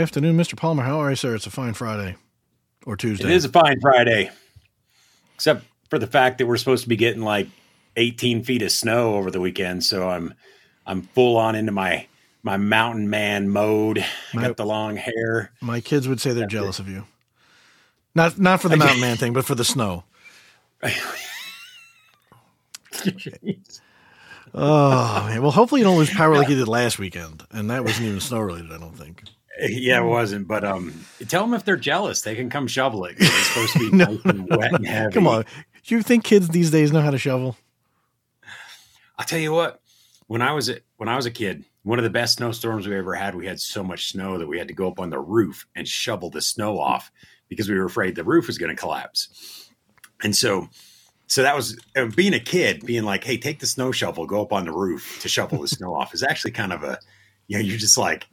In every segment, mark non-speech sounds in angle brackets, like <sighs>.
Afternoon, Mr. Palmer. How are you, sir? It's a fine Friday or Tuesday. It is a fine Friday, except for the fact that we're supposed to be getting like 18 feet of snow over the weekend. So I'm I'm full on into my my mountain man mode. My- Got the long hair. My kids would say they're jealous of you. Not not for the mountain man thing, but for the snow. <laughs> Oh man. Well, hopefully you don't lose power like you did last weekend, and that wasn't even snow related. I don't think. Yeah, it wasn't. But um, tell them if they're jealous, they can come shovel it. It's supposed to be <laughs> nice and wet and heavy. Come on. Do you think kids these days know how to shovel? I'll tell you what. When I was a, when I was a kid, one of the best snowstorms we ever had, we had so much snow that we had to go up on the roof and shovel the snow off because we were afraid the roof was going to collapse. And so, so that was uh, being a kid, being like, "Hey, take the snow shovel, go up on the roof to shovel the snow off." Is actually kind of a, you know, you're just like,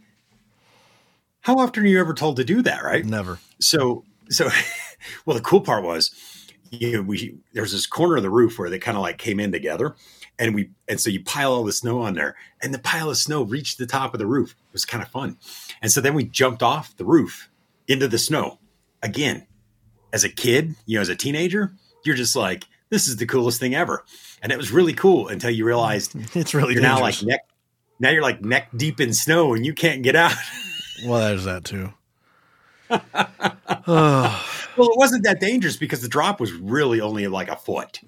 how often are you ever told to do that, right? Never. so so <laughs> well the cool part was you know, we there's this corner of the roof where they kind of like came in together and we and so you pile all the snow on there and the pile of snow reached the top of the roof. It was kind of fun. And so then we jumped off the roof into the snow. Again as a kid you know as a teenager you're just like this is the coolest thing ever. And it was really cool until you realized <laughs> It's really you're now like neck now you're like neck deep in snow and you can't get out <laughs> well, there's that too. oh, <laughs> Well, it wasn't that dangerous because the drop was really only like a foot.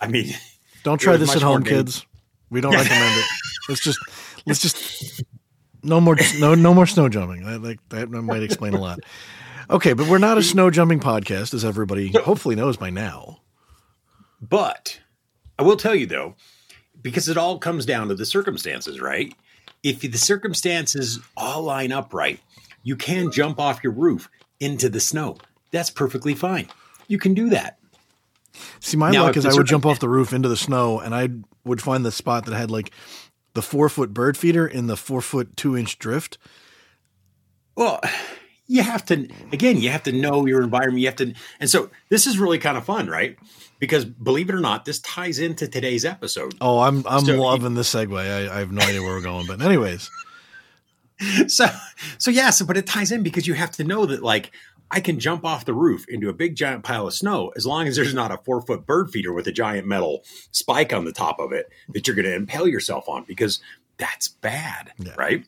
I mean, don't try this at home, kids. We don't recommend it. Let's just <laughs> let's just no more no no more snow jumping. That, like, that might explain a lot. Okay, but we're not a snow jumping podcast, as everybody hopefully knows by now. but I will tell you though, because it all comes down to the circumstances, right? If the circumstances all line up right, you can jump off your roof into the snow. That's perfectly fine. You can do that. See, my Now, luck is I would jump off the roof into the snow, and I would find the spot that had like the four foot bird feeder in the four foot two inch drift. Well, you have to again, you have to know your environment. You have to and so this is really kind of fun, right? Because believe it or not, this ties into today's episode. Oh, I'm I'm So- loving the segue. I, I have no idea where we're going, but anyways, <laughs> so so yeah so but it ties in because you have to know that like i can jump off the roof into a big giant pile of snow as long as there's not a four foot bird feeder with a giant metal spike on the top of it that you're going to impale yourself on because that's bad Yeah. right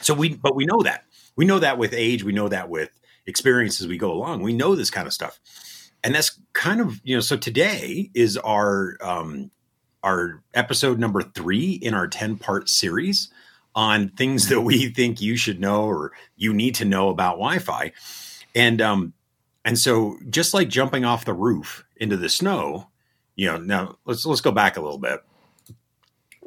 so we but we know that we know that with age we know that with experience as we go along we know this kind of stuff and that's kind of you know so today is our um our episode number three in our 10 part series on things that we <laughs> think you should know or you need to know about Wi-Fi. And um and so just like jumping off the roof into the snow, you know, now let's let's go back a little bit.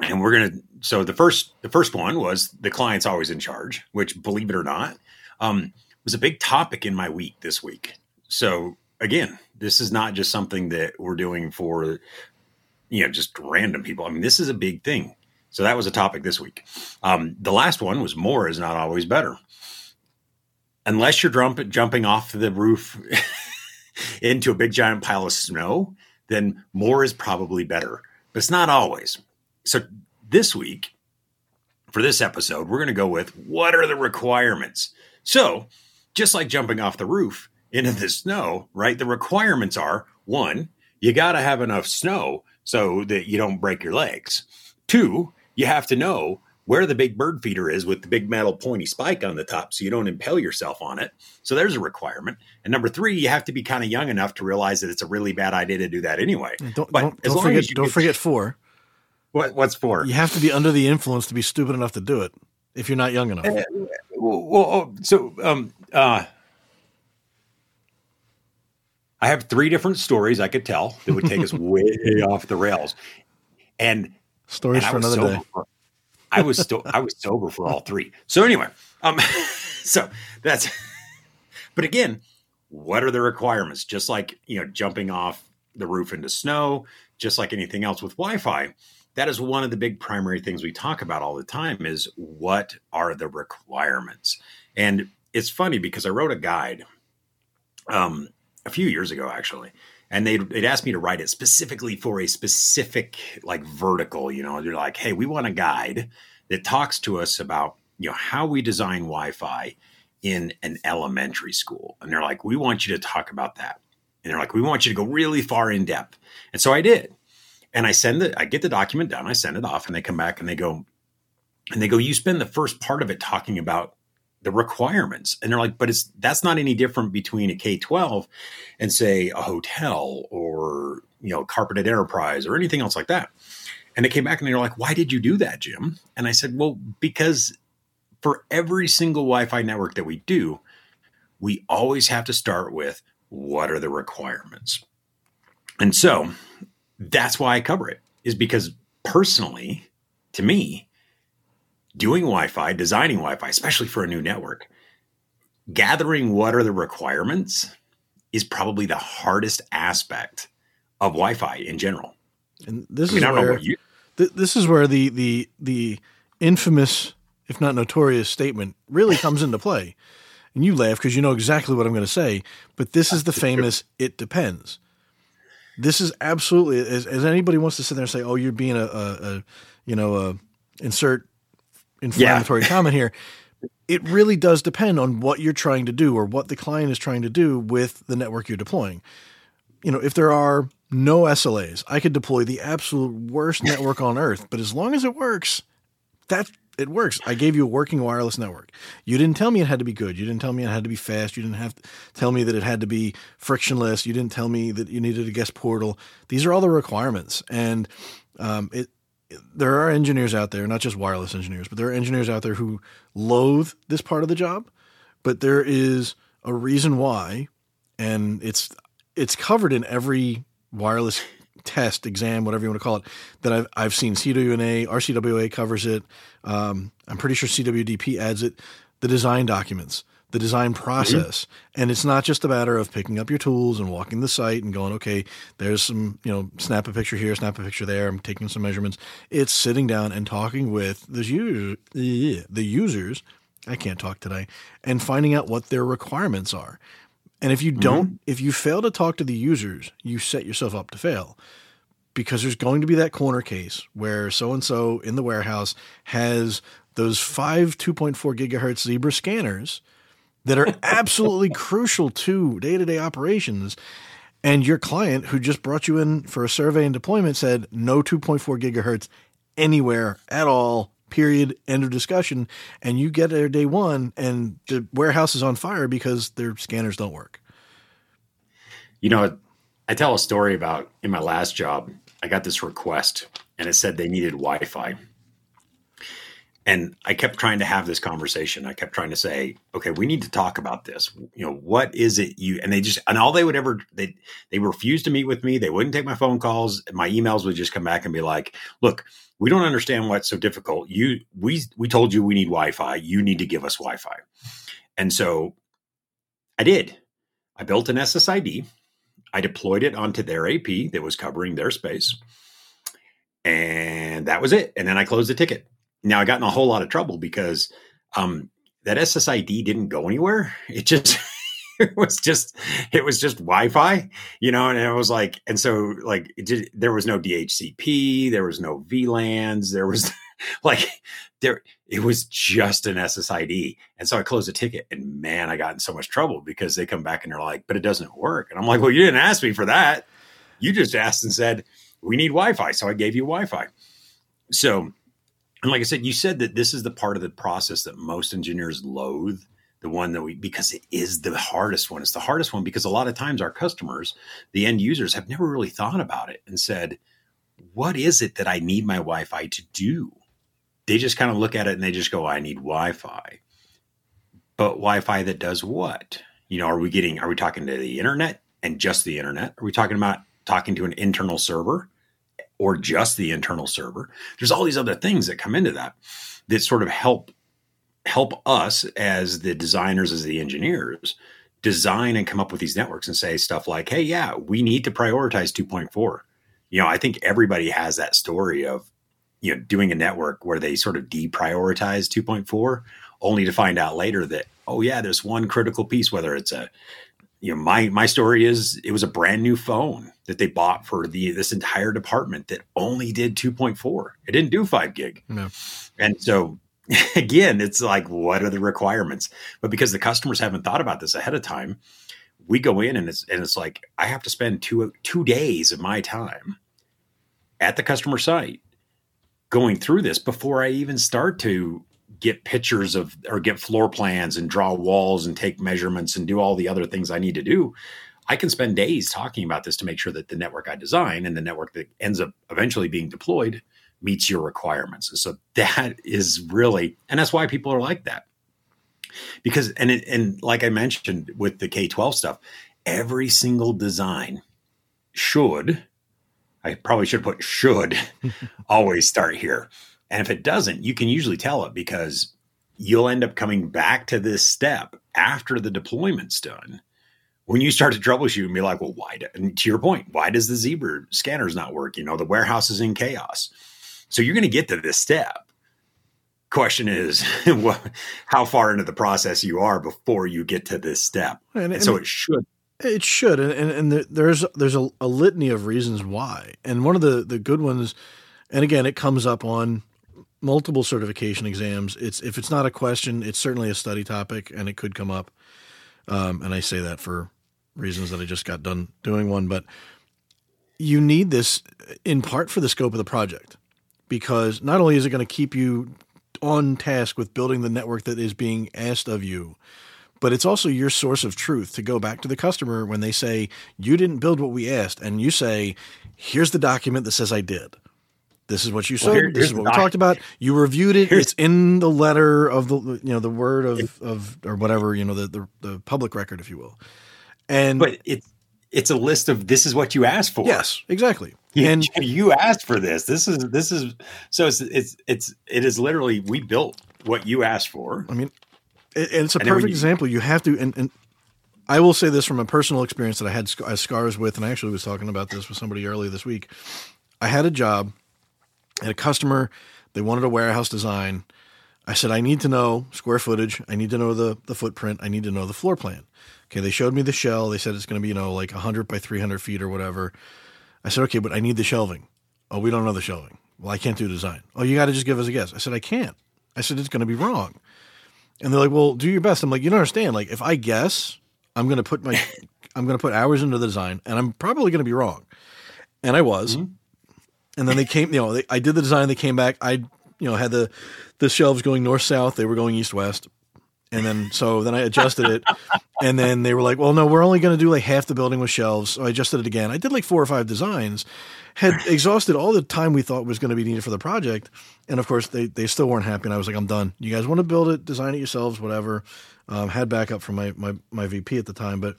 And we're to so the first the first one was the client's always in charge, which believe it or not, um was a big topic in my week this week. So again, this is not just something that we're doing for you know just random people. I mean, this is a big thing. So that was a topic this week. Um, the last one was more is not always better. Unless you're jump, jumping off the roof <laughs> into a big giant pile of snow, then more is probably better. But it's not always. So this week, for this episode, we're going to go with what are the requirements? So, just like jumping off the roof into the snow, right? The requirements are one, you got to have enough snow so that you don't break your legs. Two, you have to know where the big bird feeder is with the big metal pointy spike on the top so you don't impale yourself on it. So there's a requirement. And number three, you have to be kind of young enough to realize that it's a really bad idea to do that anyway. don't But don't, don't forget don't get- forget four. What, what's for? You have to be under the influence to be stupid enough to do it if you're not young enough. Well, well, oh, so um, uh, I have three different stories I could tell that would take us <laughs> way off the rails, and Stories and for another day. for- I was still I was sober for all three. So anyway, um, <laughs> so that's. But again, what are the requirements? Just like you know, jumping off the roof into snow, just like anything else with Wi-Fi, that is one of the big primary things we talk about all the time. Is what are the requirements? And it's funny because I wrote a guide, um, a few years ago actually, and they'd, they'd asked me to write it specifically for a specific like vertical you know they're like hey we want a guide that talks to us about you know, how we design Wi-Fi in an elementary school. And they're like, we want you to talk about that. And they're like, we want you to go really far in depth. And so I did. And I send it, I get the document done, I send it off, and they come back and they go, and they go, you spend the first part of it talking about the requirements. And they're like, but it's that's not any different between a K 12 and say a hotel or you know, carpeted enterprise or anything else like that. And they came back and they were like, why did you do that, Jim? And I said, well, because for every single Wi-Fi network that we do, we always have to start with what are the requirements. And so that's why I cover it, is because personally, to me, doing Wi-Fi, designing Wi-Fi, especially for a new network, gathering what are the requirements is probably the hardest aspect of Wi-Fi in general. And this I mean, is where you- th- this is where the the the infamous, if not notorious, statement really comes into play. And you laugh because you know exactly what I'm going to say. But this is the <laughs> famous "it depends." This is absolutely as, as anybody wants to sit there and say, "Oh, you're being a, a, a you know a insert inflammatory yeah. <laughs> comment here." It really does depend on what you're trying to do or what the client is trying to do with the network you're deploying. You know, if there are no SLAs. I could deploy the absolute worst network on earth, but as long as it works, that it works. I gave you a working wireless network. You didn't tell me it had to be good. You didn't tell me it had to be fast. You didn't have to tell me that it had to be frictionless. You didn't tell me that you needed a guest portal. These are all the requirements, and um, it. There are engineers out there, not just wireless engineers, but there are engineers out there who loathe this part of the job. But there is a reason why, and it's it's covered in every wireless test, exam, whatever you want to call it, that I've, I've seen CWNA, RCWA covers it. Um, I'm pretty sure CWDP adds it. The design documents, the design process. Mm-hmm. And it's not just a matter of picking up your tools and walking the site and going, okay, there's some, you know, snap a picture here, snap a picture there. I'm taking some measurements. It's sitting down and talking with the, user, the users. I can't talk today and finding out what their requirements are. And if you don't, mm-hmm. if you fail to talk to the users, you set yourself up to fail because there's going to be that corner case where so and so in the warehouse has those five 2.4 gigahertz Zebra scanners that are <laughs> absolutely crucial to day to day operations. And your client who just brought you in for a survey and deployment said no 2.4 gigahertz anywhere at all period, end of discussion. And you get there day one and the warehouse is on fire because their scanners don't work. You know, I tell a story about in my last job, I got this request and it said they needed Wi Fi. And I kept trying to have this conversation. I kept trying to say, okay, we need to talk about this. You know, what is it you and they just and all they would ever they they refused to meet with me. They wouldn't take my phone calls. My emails would just come back and be like, look, we don't understand what's so difficult. You we we told you we need Wi-Fi. You need to give us Wi-Fi. And so I did. I built an SSID. I deployed it onto their AP that was covering their space. And that was it. And then I closed the ticket. Now I got in a whole lot of trouble because um, that SSID didn't go anywhere. It just <laughs> it was just it was just Wi-Fi, you know, and it was like, and so like did, there was no DHCP, there was no VLANs, there was <laughs> like there it was just an SSID, and so I closed the ticket, and man, I got in so much trouble because they come back and they're like, but it doesn't work, and I'm like, well, you didn't ask me for that, you just asked and said we need Wi-Fi, so I gave you Wi-Fi, so. And like I said, you said that this is the part of the process that most engineers loathe the one that we because it is the hardest one. It's the hardest one because a lot of times our customers, the end users, have never really thought about it and said, "What is it that I need my Wi-Fi to do?" They just kind of look at it and they just go, "I need Wi-Fi." But Wi-Fi that does what? You know, are we getting? Are we talking to the internet and just the internet? Are we talking about talking to an internal server? Or just the internal server. There's all these other things that come into that that sort of help help us as the designers, as the engineers, design and come up with these networks and say stuff like, hey, yeah, we need to prioritize 2.4. You know, I think everybody has that story of, you know, doing a network where they sort of deprioritize 2.4 only to find out later that, oh, yeah, there's one critical piece, whether it's a, you know, my my story is it was a brand new phone that they bought for the this entire department that only did 2.4. It didn't do five gig. No. And so <laughs> again, it's like, what are the requirements? But because the customers haven't thought about this ahead of time, we go in and it's and it's like I have to spend two two days of my time at the customer site going through this before I even start to get pictures of or get floor plans and draw walls and take measurements and do all the other things I need to do. I can spend days talking about this to make sure that the network I design and the network that ends up eventually being deployed meets your requirements. And so <laughs> that is really, and that's why people are like that. Because, and, it, and like I mentioned with the K 12 stuff, every single design should, I probably should put should <laughs> always start here. And if it doesn't, you can usually tell it because you'll end up coming back to this step after the deployment's done. When you start to troubleshoot and be like, well, why? Do, and to your point, why does the Zebra scanners not work? You know, the warehouse is in chaos. So you're going to get to this step. Question is, <laughs> how far into the process you are before you get to this step. And, and so it should it should, and and, and there's there's a, a, litany of reasons why, and one of the the good ones, and again, it comes up on multiple certification exams. It's if it's not a question, it's certainly a study topic, and it could come up. Um, and I say that for reasons that I just got done doing one, but you need this in part for the scope of the project, because not only is it going to keep you on task with building the network that is being asked of you, but it's also your source of truth to go back to the customer when they say you didn't build what we asked, and you say, "Here's the document that says I did." This is what you said. Well, here, this is what we talked about. You reviewed it. It's in the letter of the you know the word of of or whatever you know the the, the public record, if you will. And but it's it's a list of this is what you asked for. Yes, exactly. You, and you asked for this. This is this is so it's it's it's it is literally we built what you asked for. I mean, and it's a and perfect you, example. You have to and, and I will say this from a personal experience that I had scars with, and I actually was talking about this with somebody earlier this week. I had a job had a customer, they wanted a warehouse design. I said, I need to know square footage. I need to know the, the footprint. I need to know the floor plan. Okay, they showed me the shell. They said it's going to be, you know, like 100 by 300 feet or whatever. I said, okay, but I need the shelving. Oh, we don't know the shelving. Well, I can't do design. Oh, you got to just give us a guess. I said, I can't. I said, it's going to be wrong. And they're like, well, do your best. I'm like, you don't understand. Like, if I guess, I'm going to put my, I'm going to put hours into the design and I'm probably going to be wrong. And I was. Mm-hmm. And then they came, you know, they, I did the design. They came back. I, you know, had the the shelves going north south. They were going east west. And then so then I adjusted it, <laughs> and then they were like, "Well, no, we're only going to do like half the building with shelves." So I adjusted it again. I did like four or five designs, had <sighs> exhausted all the time we thought was going to be needed for the project, and of course they they still weren't happy. And I was like, "I'm done. You guys want to build it, design it yourselves, whatever." Um, had backup from my, my my VP at the time, but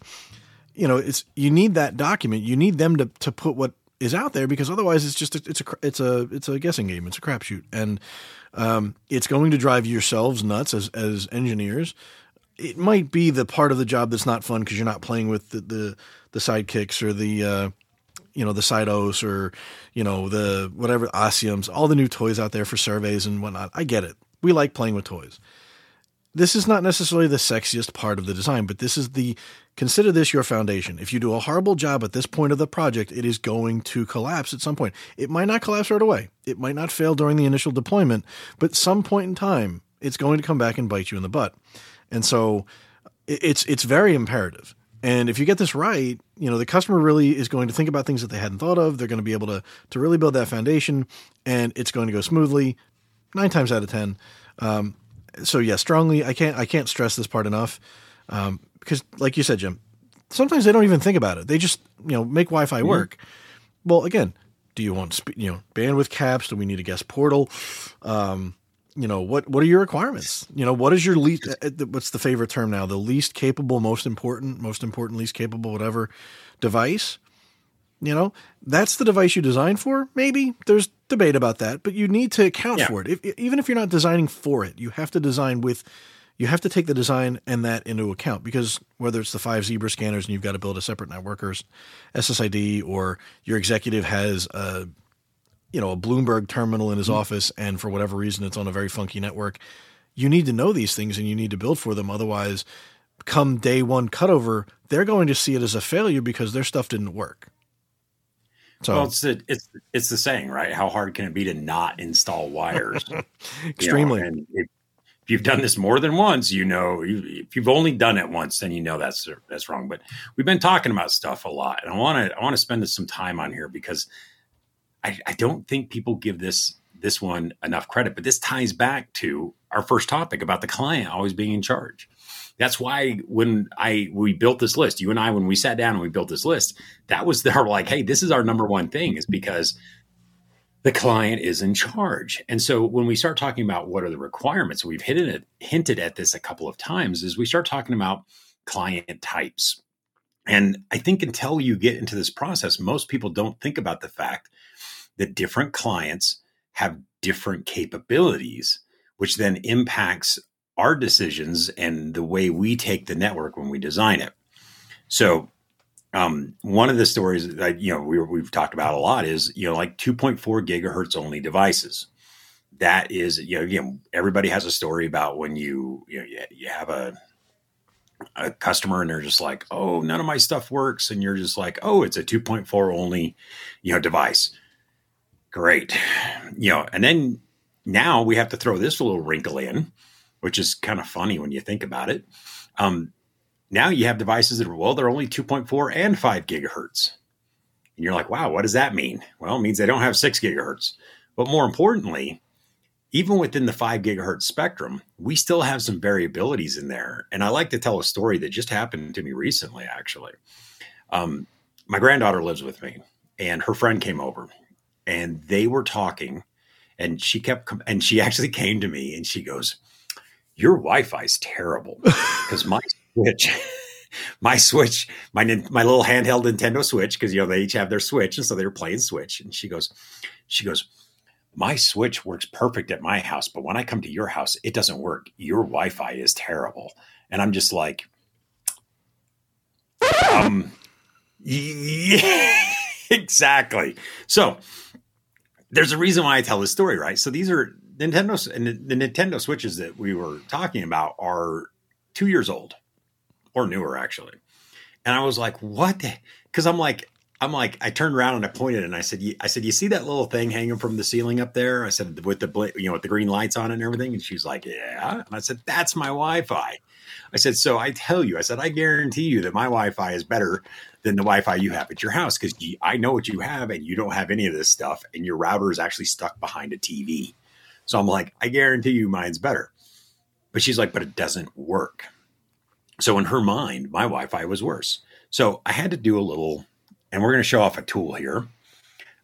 you know, it's you need that document. You need them to to put what is out there because otherwise it's just a, it's a it's a it's a guessing game. It's a crapshoot, and um, it's going to drive yourselves nuts as as engineers. It might be the part of the job that's not fun because you're not playing with the the, the sidekicks or the uh, you know the Cytos or you know the whatever Osciums, all the new toys out there for surveys and whatnot. I get it. We like playing with toys this is not necessarily the sexiest part of the design, but this is the consider this your foundation. If you do a horrible job at this point of the project, it is going to collapse at some point. It might not collapse right away. It might not fail during the initial deployment, but some point in time, it's going to come back and bite you in the butt. And so it's it's very imperative. And if you get this right, you know, the customer really is going to think about things that they hadn't thought of. They're going to be able to to really build that foundation and it's going to go smoothly 9 times out of 10. Um, so yeah, strongly. I can't I can't stress this part enough um, because, like you said, Jim, sometimes they don't even think about it. They just you know make Wi-Fi mm-hmm. work. Well, again, do you want you know bandwidth caps? Do we need a guest portal? Um, you know what what are your requirements? You know what is your least? Uh, what's the favorite term now? The least capable, most important, most important, least capable, whatever device. You know, that's the device you design for. Maybe there's debate about that, but you need to account yeah. for it. If, even if you're not designing for it, you have to design with, you have to take the design and that into account because whether it's the five Zebra scanners and you've got to build a separate network or SSID, or your executive has a, you know, a Bloomberg terminal in his mm-hmm. office and for whatever reason it's on a very funky network, you need to know these things and you need to build for them. Otherwise, come day one cutover, they're going to see it as a failure because their stuff didn't work. So well, it's the, it's it's the saying, right? How hard can it be to not install wires? Extremely. <laughs> You know, and if, you've done this more than once, you know, if you've only done it once, then you know that's that's wrong. But we've been talking about stuff a lot, and I want to I want to spend some time on here because I, I don't think people give this this one enough credit. But this ties back to our first topic about the client always being in charge. That's why when I we built this list, you and I, when we sat down and we built this list, that was our <laughs> like, hey, this is our number one thing, is because the client is in charge. And so when we start talking about what are the requirements, we've hinted at, hinted at this a couple of times, is we start talking about client types. And I think until you get into this process, most people don't think about the fact that different clients have different capabilities, which then impacts our decisions and the way we take the network when we design it. So um, one of the stories that you know we, we've talked about a lot is you know like 2.4 gigahertz only devices. That is you know again everybody has a story about when you you, know, you, you have a a customer and they're just like oh none of my stuff works and you're just like oh it's a 2.4 only you know device great you know and then now we have to throw this little wrinkle in which is kind of funny when you think about it um, now you have devices that are, well, they're only 2.4 and 5 gigahertz. And you're like, wow, what does that mean? Well, it means they don't have 6 gigahertz. But more importantly, even within the 5 gigahertz spectrum, we still have some variabilities in there. And I like to tell a story that just happened to me recently, actually. Um, my granddaughter lives with me, and her friend came over, and they were talking, and she kept, and she <laughs> actually came to me and she goes, Your Wi Fi is terrible because <laughs> my Switch. my Switch, my my little handheld Nintendo Switch, because you know they each have their Switch, and so they were playing Switch. And she goes, she goes, my Switch works perfect at my house, but when I come to your house, it doesn't work. Your Wi-Fi is terrible. And I'm just like, um, yeah, <laughs> exactly. So there's a reason why I tell this story, right? So these are Nintendo and the Nintendo Switches that we were talking about are two years old or newer actually. And I was like, what? Because I'm like, I'm like, I turned around and I pointed and I said, I said, you see that little thing hanging from the ceiling up there? I said, with the, you know, with the green lights on it and everything. And she's like, yeah. And I said, that's my Wi-Fi. I said, so I tell you, I said, I guarantee you that my Wi-Fi is better than the Wi-Fi you have at your house because I know what you have and you don't have any of this stuff, and your router is actually stuck behind a TV. So I'm like, I guarantee you, mine's better. But she's like, but it doesn't work. So in her mind, my Wi Fi was worse. So I had to do a little, and we're going to show off a tool here.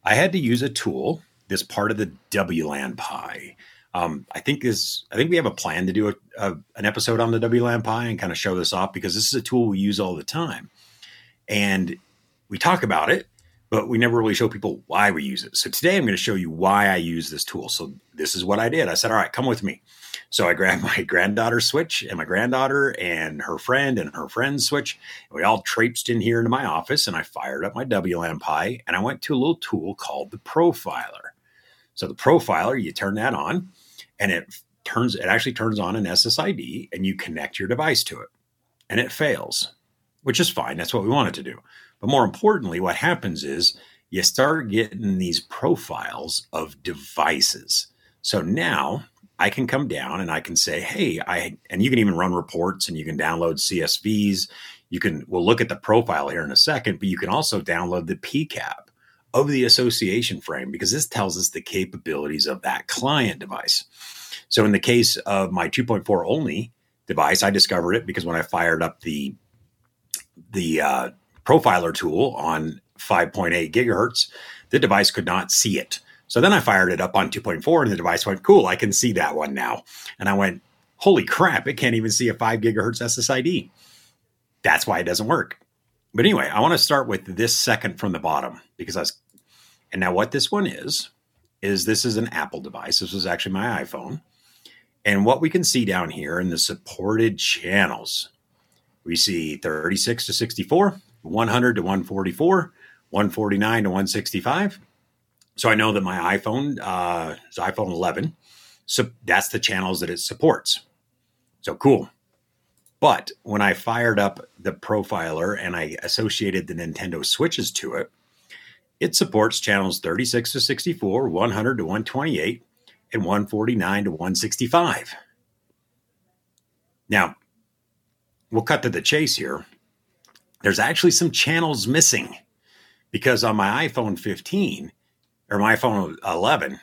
I had to use a tool, this part of the WLAN Pi. Um, I think is I think we have a plan to do a, a, an episode on the WLAN Pi and kind of show this off because this is a tool we use all the time, and we talk about it, but we never really show people why we use it. So today I'm going to show you why I use this tool. So this is what I did. I said, "All right, come with me." So I grabbed <laughs> my granddaughter's switch and my granddaughter and her friend and her friend's switch. we all traipsed in here into my office and I fired up my WLAN Pi and I went to a little tool called the Profiler. So the Profiler, you turn that on and it turns it actually turns on an SSID and you connect your device to it. And it fails, which is fine. That's what we wanted to do. But more importantly, what happens is you start getting these profiles of devices. So now I can come down and I can say, hey, I and you can even run reports and you can download CSVs. You can we'll look at the profile here in a second, but you can also download the PCAP of the association frame because this tells us the capabilities of that client device. So in the case of my 2.4 only device, I discovered it because when I fired up the the uh, profiler tool on 5.8 gigahertz, the device could not see it. So then I fired it up on 2.4 and the device went, cool, I can see that one now. And I went, holy crap, it can't even see a 5 gigahertz SSID. That's why it doesn't work. But anyway, I want to start with this second from the bottom because I was, and now what this one is, is this is an Apple device. This was actually my iPhone. And what we can see down here in the supported channels, we see 36 to 64, 100 to 144, 149 to 165, so I know that my iPhone uh, iPhone 11. So that's the channels that it supports. So cool. But when I fired up the profiler and I associated the Nintendo switches to it, it supports channels 36 to 64, 100 to 128, and 149 to 165. Now, we'll cut to the chase here. There's actually some channels missing because on my iPhone 15 or my iPhone 11,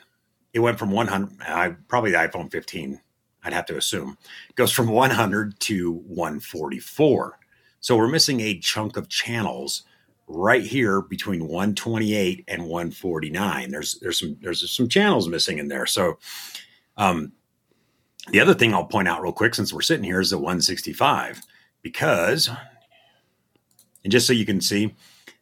it went from 100, I, probably the iPhone 15, I'd have to assume, goes from 100 to 144. So we're missing a chunk of channels right here between 128 and 149. There's there's some there's some channels missing in there. So um the other thing I'll point out real quick since we're sitting here is the 165 because and just so you can see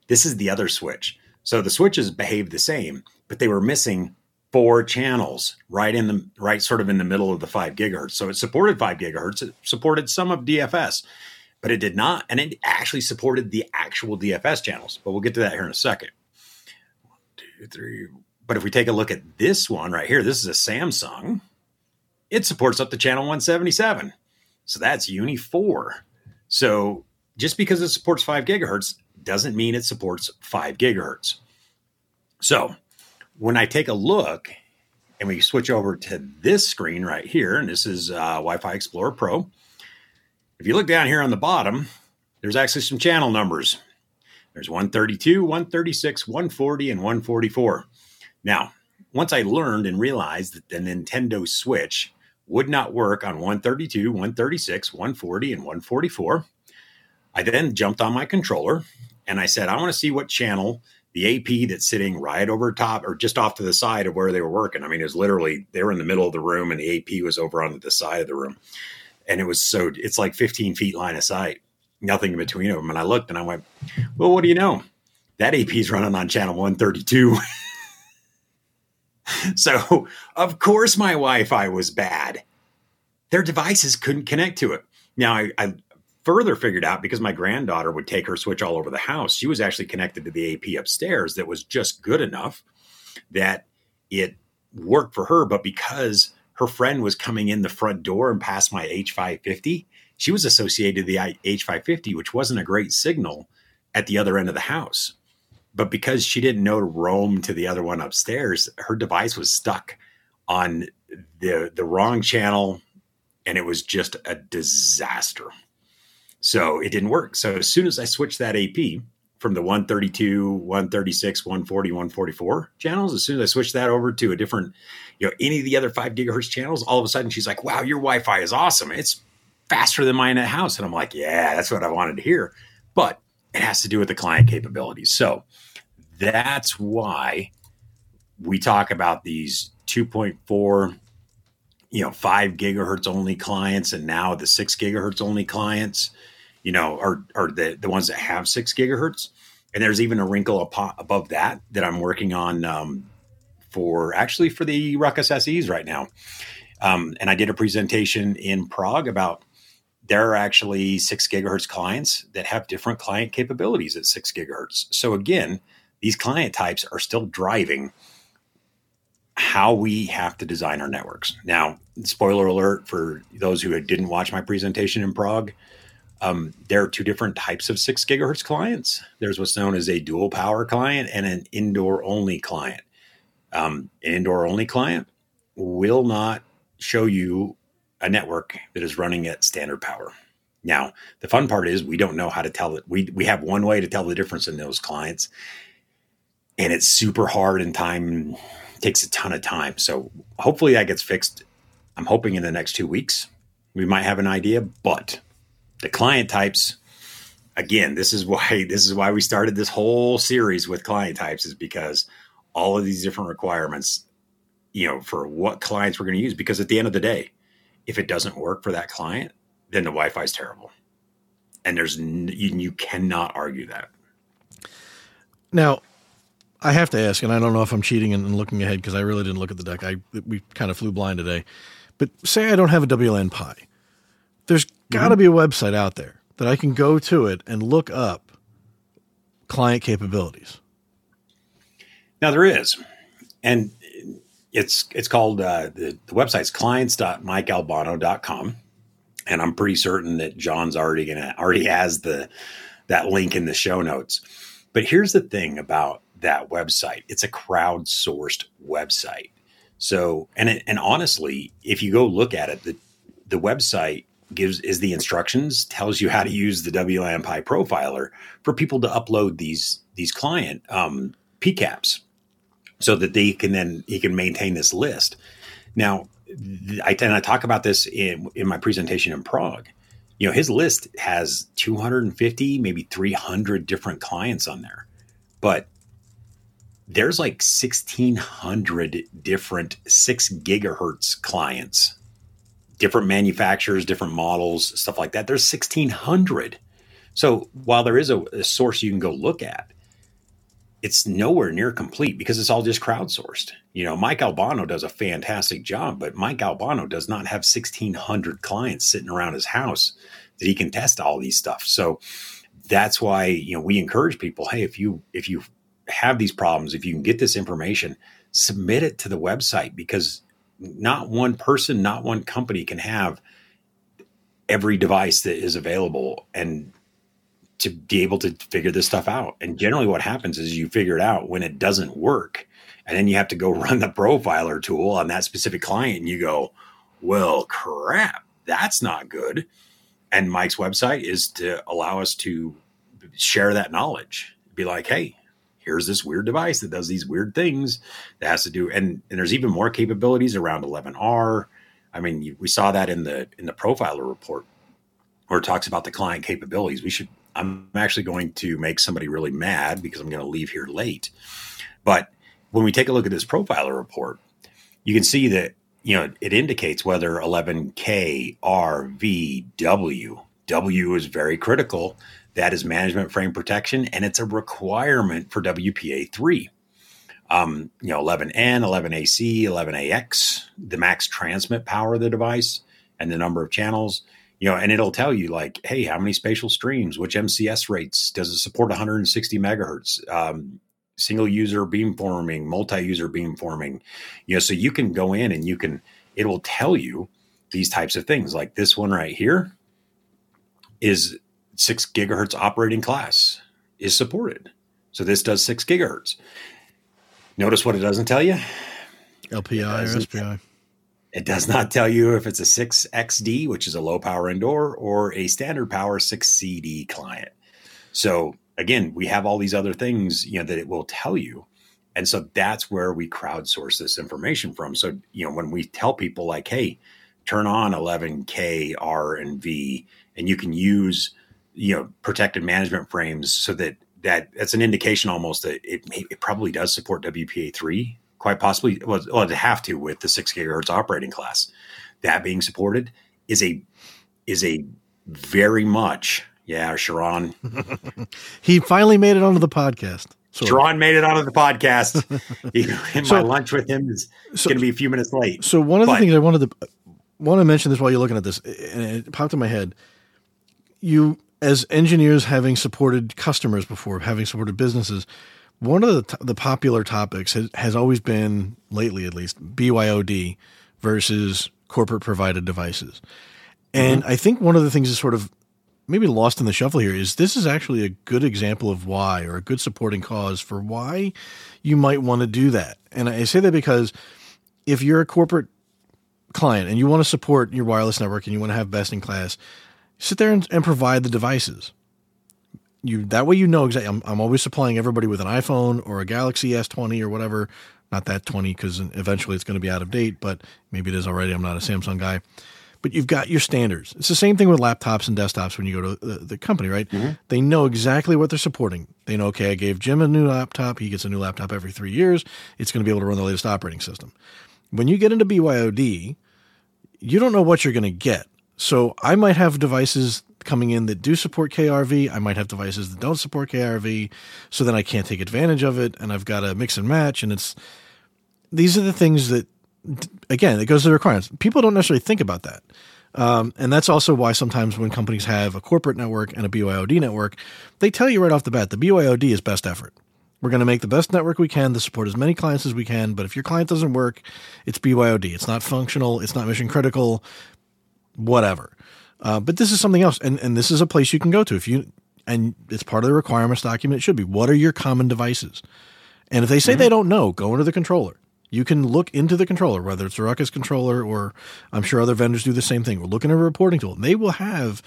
this is the other switch. So the switches behave the same, but they were missing four channels right in the right sort of in the middle of the 5 gigahertz. So it supported 5 gigahertz, it supported some of DFS but it did not. And it actually supported the actual DFS channels. But we'll get to that here in a second. One, two, three. But if we take a look at this one right here, this is a Samsung. It supports up to channel 177. So that's UNII 4. So just because it supports 5 gigahertz doesn't mean it supports 5 gigahertz. So when I take a look and we switch over to this screen right here, and this is uh, Wi Fi Explorer Pro if you look down here on the bottom, there's actually some channel numbers. There's 132, 136, 140, and 144. Now, once I learned and realized that the Nintendo Switch would not work on 132, 136, 140, and 144, I then jumped on my controller and I said, I want to see what channel the AP that's sitting right over top or just off to the side of where they were working. I mean, it was literally, they were in the middle of the room and the AP was over on the side of the room and it was so it's like 15 feet line of sight, nothing in between of them. And I looked and I went, well, what do you know? That AP is running on channel 132. <laughs> so of course my Wi-Fi was bad. Their devices couldn't connect to it. Now I, I further figured out because my granddaughter would take her switch all over the house. She was actually connected to the AP upstairs that was just good enough that it worked for her. But because her friend was coming in the front door and past my H550. She was associated to the H550, which wasn't a great signal at the other end of the house. But because she didn't know to roam to the other one upstairs, her device was stuck on the the wrong channel and it was just a disaster. So it didn't work. So as soon as I switched that AP, from the 132, 136, 140, 144 channels. As soon as I switched that over to a different, you know, any of the other five gigahertz channels, all of a sudden she's like, wow, your Wi Fi is awesome. It's faster than mine at house. And I'm like, yeah, that's what I wanted to hear. But it has to do with the client capabilities. So that's why we talk about these 2.4 you know 5 gigahertz only clients and now the 6 gigahertz only clients you know, are are the the ones that have six gigahertz. And there's even a wrinkle above that that I'm working on um, for actually for the Ruckus SEs right now. Um, and I did a presentation in Prague about there are actually six gigahertz clients that have different client capabilities at six gigahertz. So again, these client types are still driving how we have to design our networks. Now, spoiler alert for those who didn't watch my presentation in Prague, um, there are two different types of six gigahertz clients. There's what's known as a dual power client and an indoor only client. Um, an indoor only client will not show you a network that is running at standard power. Now, the fun part is we don't know how to tell it. We we have one way to tell the difference in those clients, and it's super hard and time takes a ton of time. So hopefully that gets fixed. I'm hoping in the next two weeks we might have an idea, but the client types again this is why <laughs> this is why we started this whole series with client types is because all of these different requirements you know for what clients we're going to use because at the end of the day if it doesn't work for that client then the wi-fi is terrible. And there's you, you cannot argue that. Now i have to ask and i don't know if i'm cheating and looking ahead because i really didn't look at the deck. I we kind of flew blind today. But say i don't have a wlan pi. There's got to mm-hmm. be a website out there that I can go to it and look up client capabilities. Now there is, and it's it's called uh, the, the website's clients.mikealbano.com, and I'm pretty certain that John's already gonna already has the that link in the show notes. But here's the thing about that website: it's a crowdsourced website. So, and it, and honestly, if you go look at it, the the website gives is the instructions, tells you how to use the WLAN Pi profiler for people to upload these these client um, PCAPs so that they can then he can maintain this list. Now, I and I talk about this in in my presentation in Prague. You know, his list has 250, maybe 300 different clients on there, but there's like 1600 different six gigahertz clients different manufacturers different models stuff like that. There's 1600 so while there is a, a, source you can go look at it's nowhere near complete because it's all just crowdsourced. You know mike albano does a fantastic job but mike albano does not have 1600 clients sitting around his house that he can test all these stuff. So that's why you know we encourage people hey if you if you have these problems, if you can get this information, submit it to the website because not one person, not one company can have every device that is available and to be able to figure this stuff out. And generally, what happens is you figure it out when it doesn't work. And then you have to go <laughs> run the profiler tool on that specific client and you go, well, crap, that's not good. And Mike's website is to allow us to share that knowledge. Be like, hey, here's this weird device that does these weird things that has to do and, and there's even more capabilities around 11r i mean we saw that in the in the profiler report where it talks about the client capabilities. We should i'm actually going to make somebody really mad because i'm going to leave here late. But when we take a look at this profiler report you can see that you know it indicates whether 11k r v w. W is very critical that is management frame protection, and it's a requirement for WPA3. Um, you know, 11N, 11AC, 11AX, the max transmit power of the device, and the number of channels. You know, and it'll tell you like, hey, how many spatial streams, which MCS rates, does it support 160 megahertz, um, single user beamforming, multi user beamforming. You know, so you can go in and you can, it will tell you these types of things. Like this one right here is six gigahertz operating class is supported. So this does six gigahertz. Notice what it doesn't tell you? LPI or SPI. It does not tell you if it's a 6XD, which is a low power indoor, or a standard power 6CD client. So again, we have all these other things, you know, that it will tell you. And so that's where we crowdsource this information from. So, you know, when we tell people like, hey, turn on 11K R and V, and you can use you know protected management frames so that that that's an indication almost that it may, it probably does support WPA three quite possibly well, well to have to with the six gigahertz operating class that being supported is a is a very much yeah Sharon <laughs> he finally made it onto the podcast so, Sharon made it onto the podcast. <laughs> he, so, my lunch with him is so, going to be a few minutes late. So one of the things I wanted to want to mention this while you're looking at this, and it popped in my head. You as engineers having supported customers before, having supported businesses, one of the, t- the popular topics has, has always been, lately at least, BYOD versus corporate provided devices. And mm-hmm. I think one of the things is sort of maybe lost in the shuffle here is this is actually a good example of why or a good supporting cause for why you might want to do that. And I say that because if you're a corporate client and you want to support your wireless network and you want to have best in class, sit there and, and provide the devices. You that way you know exactly. I'm, I'm always supplying everybody with an iPhone or a Galaxy S20 or whatever. Not that 20 because eventually it's going to be out of date, but maybe it is already. I'm not a Samsung guy. But you've got your standards. It's the same thing with laptops and desktops when you go to the, the company, right? Mm-hmm. They know exactly what they're supporting. They know, okay, I gave Jim a new laptop. He gets a new laptop every three years. It's going to be able to run the latest operating system. When you get into BYOD, you don't know what you're going to get. So I might have devices coming in that do support KRV. I might have devices that don't support KRV. So then I can't take advantage of it. And I've got to mix and match. And it's, these are the things that, again, it goes to the requirements. People don't necessarily think about that. Um, and that's also why sometimes when companies have a corporate network and a BYOD network, they tell you right off the bat the BYOD is best effort. We're going to make the best network we can to support as many clients as we can. But if your client doesn't work, it's BYOD. It's not functional. It's not mission critical whatever. Uh, but this is something else, and and this is a place you can go to if you and it's part of the requirements document. It should be what are your common devices, and if they say mm-hmm. they don't know, go into the controller. You can look into the controller, whether it's a Ruckus controller or I'm sure other vendors do the same thing. We're looking at a reporting tool. And they will have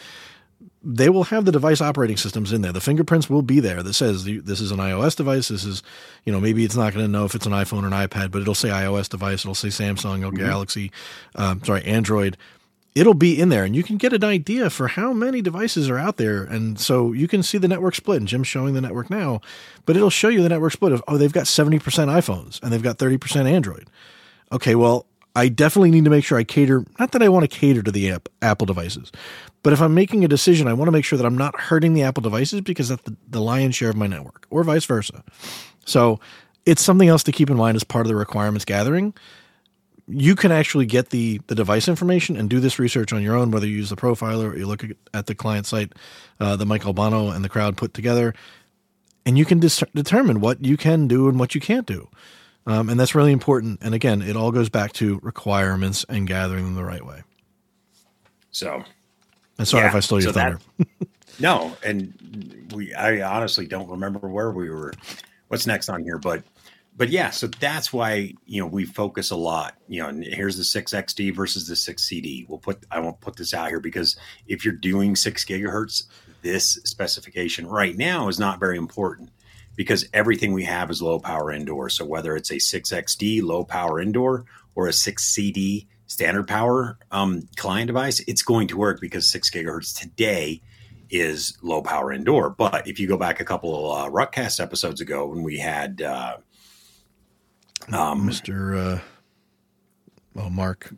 they will have the device operating systems in there. The fingerprints will be there that says this is an iOS device. This is, you know, maybe it's not going to know if it's an iPhone or an iPad, but it'll say iOS device. It'll say Samsung mm-hmm. Galaxy, um, sorry, Android. It'll be in there, and you can get an idea for how many devices are out there. And so you can see the network split. And Jim's showing the network now, but it'll show you the network split of oh, they've got seventy percent iPhones and they've got thirty percent Android. Okay, well, I definitely need to make sure I cater, not that I want to cater to the app, Apple devices, but if I'm making a decision, I want to make sure that I'm not hurting the Apple devices because that's the, the lion's share of my network or vice versa. So it's something else to keep in mind as part of the requirements gathering. You can actually get the, the device information and do this research on your own, whether you use the profiler or you look at the client site uh, that Mike Albano and the crowd put together, and you can dis- determine what you can do and what you can't do. Um, and that's really important. And again, it all goes back to requirements and gathering them the right way. So, and sorry yeah, if I stole your so thunder. That, <laughs> no, and we I honestly don't remember where we were. What's next on here, but but yeah, so that's why you know we focus a lot. You know, here's the six XD versus the six CD. We'll put I won't put this out here because if you're doing six gigahertz, this specification right now is not very important because everything we have is low power indoor. So whether it's a 6XD low power indoor or a 6CD standard power um, client device, it's going to work because 6 gigahertz today is low power indoor. But if you go back a couple of uh, Ruckcast episodes ago when we had uh, um, Mr. Uh, well, Mark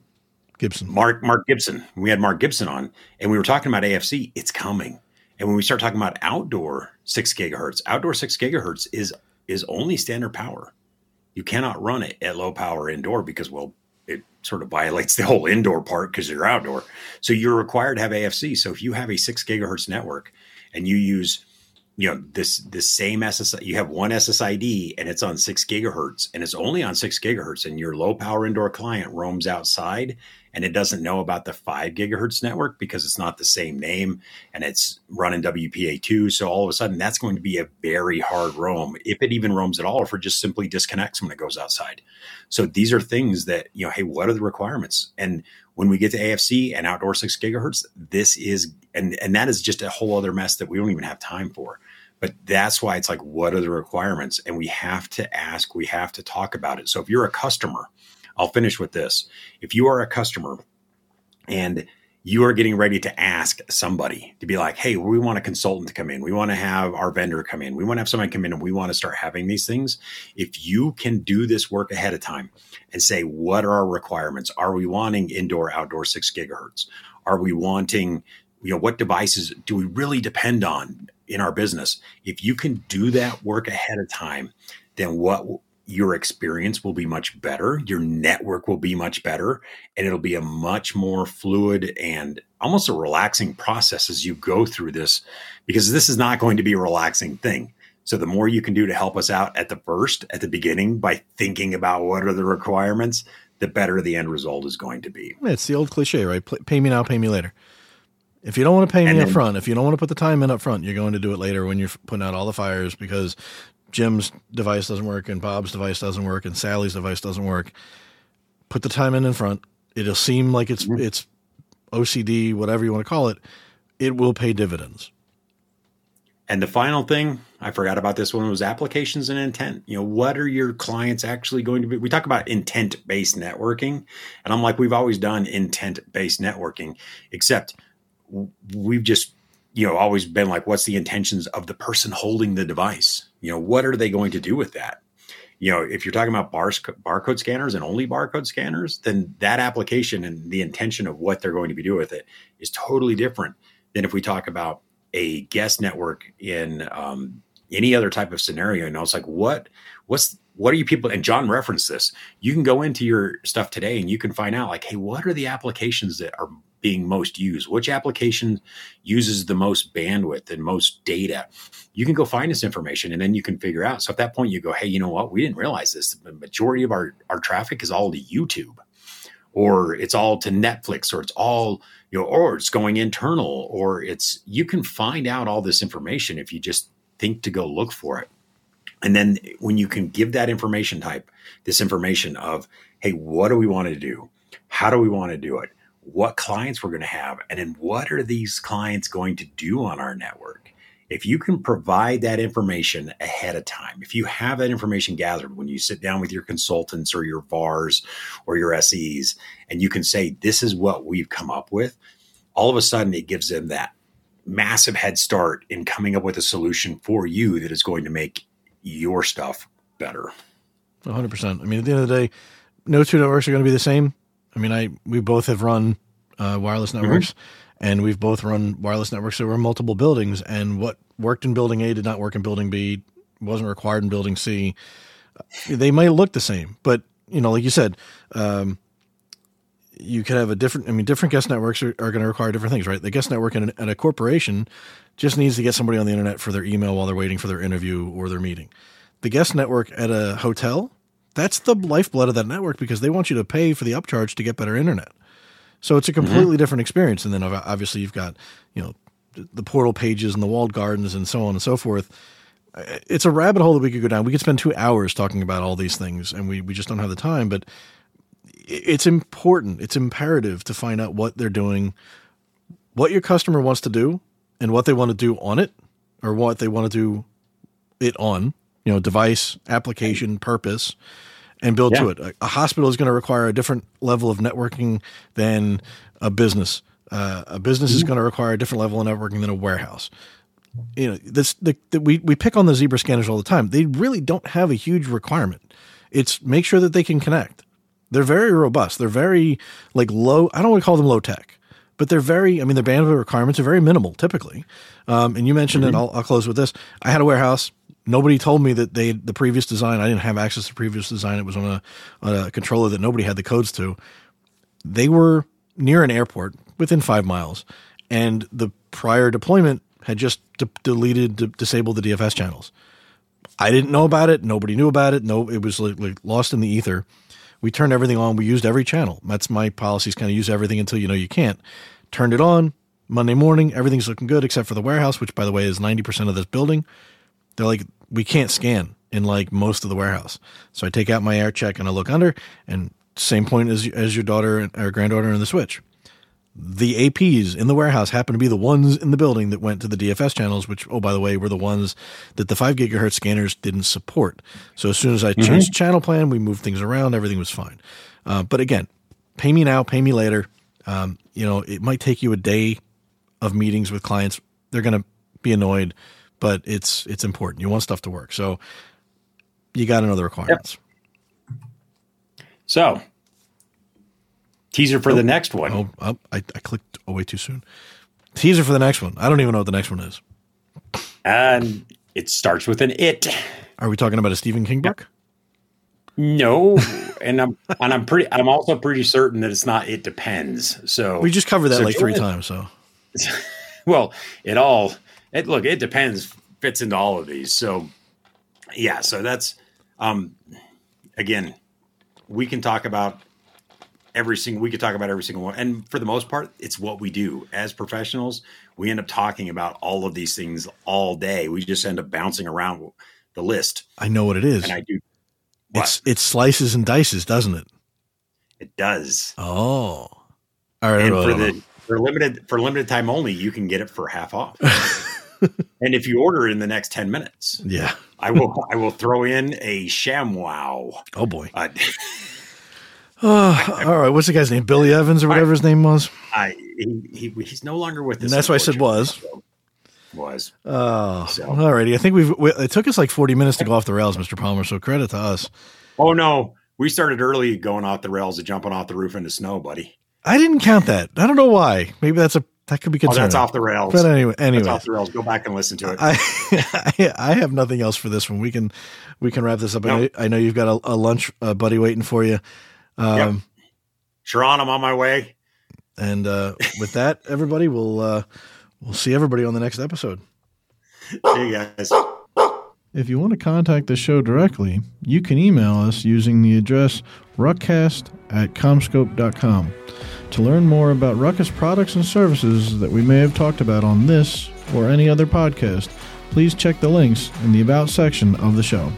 Gibson, Mark Mark Gibson, we had Mark Gibson on, and we were talking about AFC. It's coming. And when we start talking about outdoor six gigahertz, outdoor six gigahertz is is only standard power. You cannot run it at low power indoor because well, it sort of violates the whole indoor part because you're outdoor. So you're required to have AFC. So if you have a six gigahertz network and you use you know this this same SSI you have one SSID and it's on six gigahertz and it's only on six gigahertz and your low power indoor client roams outside and it doesn't know about the five gigahertz network because it's not the same name and it's running WPA2. So all of a sudden, that's going to be a very hard roam if it even roams at all, or if it just simply disconnects when it goes outside. So these are things that, you know, hey, what are the requirements? And when we get to AFC and outdoor six gigahertz, this is, and, and that is just a whole other mess that we don't even have time for. But that's why it's like, what are the requirements? And we have to ask, we have to talk about it. So if you're a customer, I'll finish with this. If you are a customer and you are getting ready to ask somebody to be like, hey, we want a consultant to come in. We want to have our vendor come in. We want to have somebody come in and we want to start having these things. If you can do this work ahead of time and say, what are our requirements? Are we wanting indoor, outdoor six gigahertz? Are we wanting, you know, what devices do we really depend on in our business? If you can do that work ahead of time, then what your experience will be much better, your network will be much better, and it'll be a much more fluid and almost a relaxing process as you go through this because this is not going to be a relaxing thing. So the more you can do to help us out at the first, at the beginning by thinking about what are the requirements, the better the end result is going to be. It's the old cliche, right? Pay me now, pay me later. If you don't want to pay me then, up front, if you don't want to put the time in up front, you're going to do it later when you're putting out all the fires because Jim's device doesn't work and Bob's device doesn't work and Sally's device doesn't work, put the time in in front. It'll seem like it's mm-hmm. it's OCD, whatever you want to call it. It will pay dividends. And the final thing, I forgot about this one was applications and intent. You know, what are your clients actually going to be? We talk about intent based networking, and I'm like, we've always done intent based networking, except we've just you know always been like what's the intentions of the person holding the device? You know what are they going to do with that? You know if you're talking about bar, barcode scanners and only barcode scanners then that application and the intention of what they're going to be doing with it is totally different than if we talk about a guest network in um, any other type of scenario. And i was like what what's what are you people and john referenced this. You can go into your stuff today and you can find out like hey what are the applications that are being most used? Which application uses the most bandwidth and most data? You can go find this information and then you can figure out. So at that point you go hey you know what? We didn't realize this. The majority of our our traffic is all to youtube or it's all to netflix or it's all you know or it's going internal or it's you can find out all this information if you just think to go look for it. And then when you can give that information type, this information of, hey, what do we want to do? How do we want to do it? What clients we're going to have? And then what are these clients going to do on our network? If you can provide that information ahead of time, if you have that information gathered when you sit down with your consultants or your VARs or your SEs, and you can say, this is what we've come up with, all of a sudden it gives them that massive head start in coming up with a solution for you that is going to make your stuff better. 100%. I mean, at the end of the day, no two networks are going to be the same. I mean, I we both have run uh, wireless mm-hmm. networks, mm-hmm. and we've both run wireless networks over multiple buildings. And what worked in building A did not work in building B, wasn't required in building C. They might look the same, but you know, like you said, um, you could have a different. I mean, different guest networks are, are going to require different things, right? The guest network in, in a corporation just needs to get somebody on the internet for their email while they're waiting for their interview or their meeting. The guest network at a hotel, that's the lifeblood of that network because they want you to pay for the upcharge to get better internet. So it's a completely mm-hmm. different experience. And then obviously you've got, you know, the portal pages and the walled gardens and so on and so forth. It's a rabbit hole that we could go down. We could spend two hours talking about all these things and we, we just don't have the time. But it's important, it's imperative to find out what they're doing, what your customer wants to do, and what they want to do on it or what they want to do it on, you know, device, application, purpose, and build yeah. to it. A, a, hospital is going to require a different level of networking than a business. Uh, a business mm-hmm. is going to require a different level of networking than a warehouse. You know, this the, the, we we pick on the zebra scanners all the time. They really don't have a huge requirement. It's make sure that they can connect. They're very robust. They're very like low. I don't want to call them low tech but they're very, I mean, their bandwidth requirements are very minimal typically. Um, and you mentioned mm-hmm. it, I'll, I'll close with this. I had a warehouse. Nobody told me that they, the previous design, I didn't have access to the previous design. It was on a, on a controller that nobody had the codes to. They were near an airport within five miles. And the prior deployment had just de- deleted, de- disabled the DFS channels. I didn't know about it. Nobody knew about it. No, it was like, like lost in the ether. We turned everything on. We used every channel. That's my policy is kind of use everything until you know you can't. Turned it on Monday morning. Everything's looking good except for the warehouse, which by the way is 90% of this building. They're like, we can't scan in like most of the warehouse. So I take out my AirCheck and I look under and same point as, as your daughter or granddaughter in the switch the APs in the warehouse happen to be the ones in the building that went to the DFS channels, which, oh, by the way, were the ones that the five gigahertz scanners didn't support. So as soon as I mm-hmm. changed channel plan, we moved things around, everything was fine. Uh, but again, pay me now, pay me later. Um, you know, it might take you a day of meetings with clients. They're going to be annoyed, but it's it's important. You want stuff to work, so you got to know the requirements. Yep. So Teaser for oh, the next one. Oh, oh I, I clicked away too soon. Teaser for the next one. I don't even know what the next one is. And it starts with an it. Are we talking about a Stephen King book? No, and I'm and I'm pretty. I'm also pretty certain that it's not. It depends. So we just covered that so like three times. So, <laughs> well, it all. It look. It depends. Fits into all of these. So, yeah. So that's um. Again, we can talk about every single we could talk about every single one and for the most part it's what we do as professionals we end up talking about all of these things all day we just end up bouncing around the list i know what it is and i do what? it's it slices and dices doesn't it it does oh all right and for the for limited for limited time only you can get it for half off <laughs> <laughs> and if you order it in the next 10 minutes yeah i will i will throw in a ShamWow oh boy uh, <sighs> Oh, all right. What's the guy's name? Billy Evans or whatever I, his name was. I he, he, he's no longer with us. And that's why I said was. Was. Oh, so. all righty. I think we've. We, it took us like forty minutes to go off the rails, Mister Palmer. So credit to us. Oh no, we started early, going off the rails and jumping off the roof into snow, buddy. I didn't count that. I don't know why. Maybe that's a that could be concerning. Oh, that's off the rails. But anyway, anyway, off the rails. Go back and listen to it. I, <laughs> I, I have nothing else for this one. We can we can wrap this up. Nope. I, I, know you've got a, a lunch uh, buddy waiting for you. Um, yep. Sharon, I'm on my way. And uh, with that, <laughs> everybody, we'll uh, we'll see everybody on the next episode. See you guys. If you want to contact the show directly, you can email us using the address ruckcast at commscope.com. To learn more about Ruckus products and services that we may have talked about on this or any other podcast, please check the links in the About section of the show.